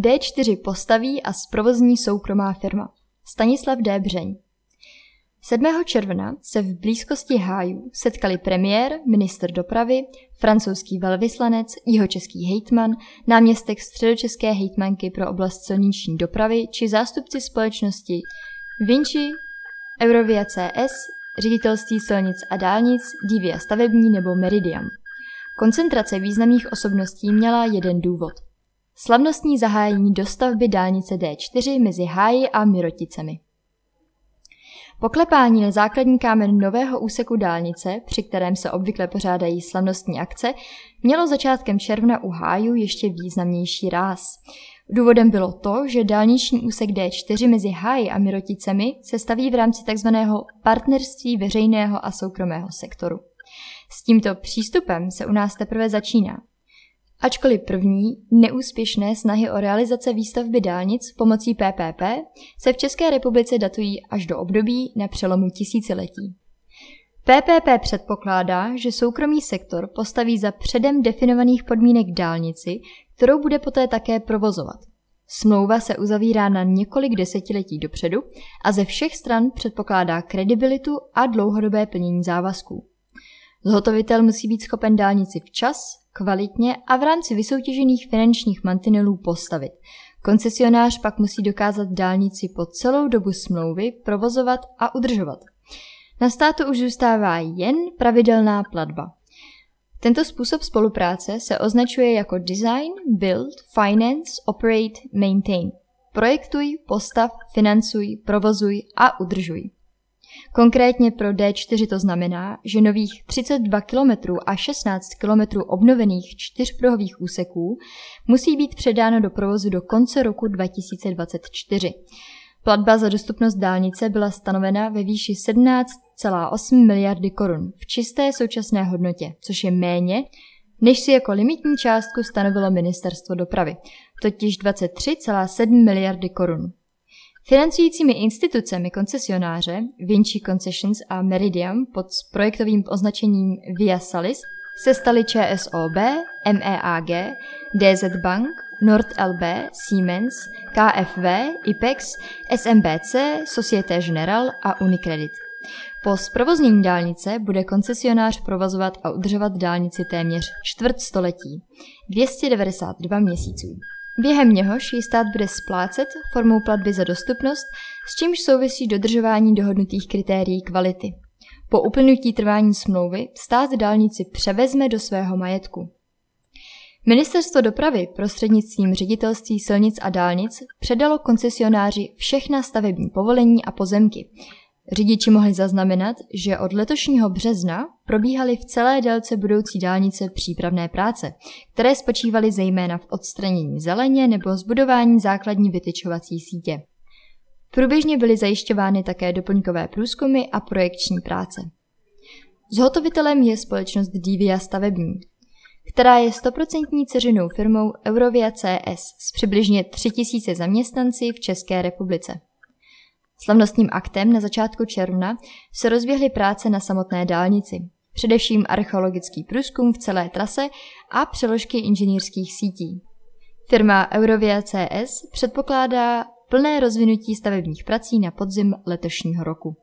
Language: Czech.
D4 postaví a zprovozní soukromá firma. Stanislav D. Břeň. 7. června se v blízkosti hájů setkali premiér, minister dopravy, francouzský velvyslanec, jihočeský hejtman, náměstek středočeské hejtmanky pro oblast silniční dopravy či zástupci společnosti Vinci, Eurovia CS, ředitelství silnic a dálnic, Divia stavební nebo Meridian. Koncentrace významných osobností měla jeden důvod. Slavnostní zahájení dostavby dálnice D4 mezi Háji a Miroticemi. Poklepání na základní kámen nového úseku dálnice, při kterém se obvykle pořádají slavnostní akce, mělo začátkem června u Háju ještě významnější ráz. Důvodem bylo to, že dálniční úsek D4 mezi Háji a Miroticemi se staví v rámci tzv. partnerství veřejného a soukromého sektoru. S tímto přístupem se u nás teprve začíná. Ačkoliv první, neúspěšné snahy o realizace výstavby dálnic pomocí PPP se v České republice datují až do období na přelomu tisíciletí. PPP předpokládá, že soukromý sektor postaví za předem definovaných podmínek dálnici, kterou bude poté také provozovat. Smlouva se uzavírá na několik desetiletí dopředu a ze všech stran předpokládá kredibilitu a dlouhodobé plnění závazků. Zhotovitel musí být schopen dálnici včas, kvalitně a v rámci vysoutěžených finančních mantinelů postavit. Koncesionář pak musí dokázat dálnici po celou dobu smlouvy provozovat a udržovat. Na státu už zůstává jen pravidelná platba. Tento způsob spolupráce se označuje jako Design, Build, Finance, Operate, Maintain. Projektuj, postav, financuj, provozuj a udržuj. Konkrétně pro D4 to znamená, že nových 32 km a 16 km obnovených čtyřpruhových úseků musí být předáno do provozu do konce roku 2024. Platba za dostupnost dálnice byla stanovena ve výši 17,8 miliardy korun v čisté současné hodnotě, což je méně, než si jako limitní částku stanovilo ministerstvo dopravy, totiž 23,7 miliardy korun. Financujícími institucemi koncesionáře Vinci Concessions a Meridian pod projektovým označením Via Salis se staly ČSOB, MEAG, DZ Bank, NordLB, Siemens, KFV, IPEX, SMBC, Societe Generale a Unicredit. Po zprovoznění dálnice bude koncesionář provozovat a udržovat dálnici téměř čtvrt století, 292 měsíců. Během něhož ji stát bude splácet formou platby za dostupnost, s čímž souvisí dodržování dohodnutých kritérií kvality. Po uplynutí trvání smlouvy stát dálnici převezme do svého majetku. Ministerstvo dopravy prostřednictvím ředitelství silnic a dálnic předalo koncesionáři všechna stavební povolení a pozemky, Řidiči mohli zaznamenat, že od letošního března probíhaly v celé délce budoucí dálnice přípravné práce, které spočívaly zejména v odstranění zeleně nebo zbudování základní vytyčovací sítě. Průběžně byly zajišťovány také doplňkové průzkumy a projekční práce. Zhotovitelem je společnost Divia stavební, která je stoprocentní ceřinou firmou Eurovia CS s přibližně 3000 zaměstnanci v České republice. Slavnostním aktem na začátku června se rozběhly práce na samotné dálnici, především archeologický průzkum v celé trase a přeložky inženýrských sítí. Firma Eurovia CS předpokládá plné rozvinutí stavebních prací na podzim letošního roku.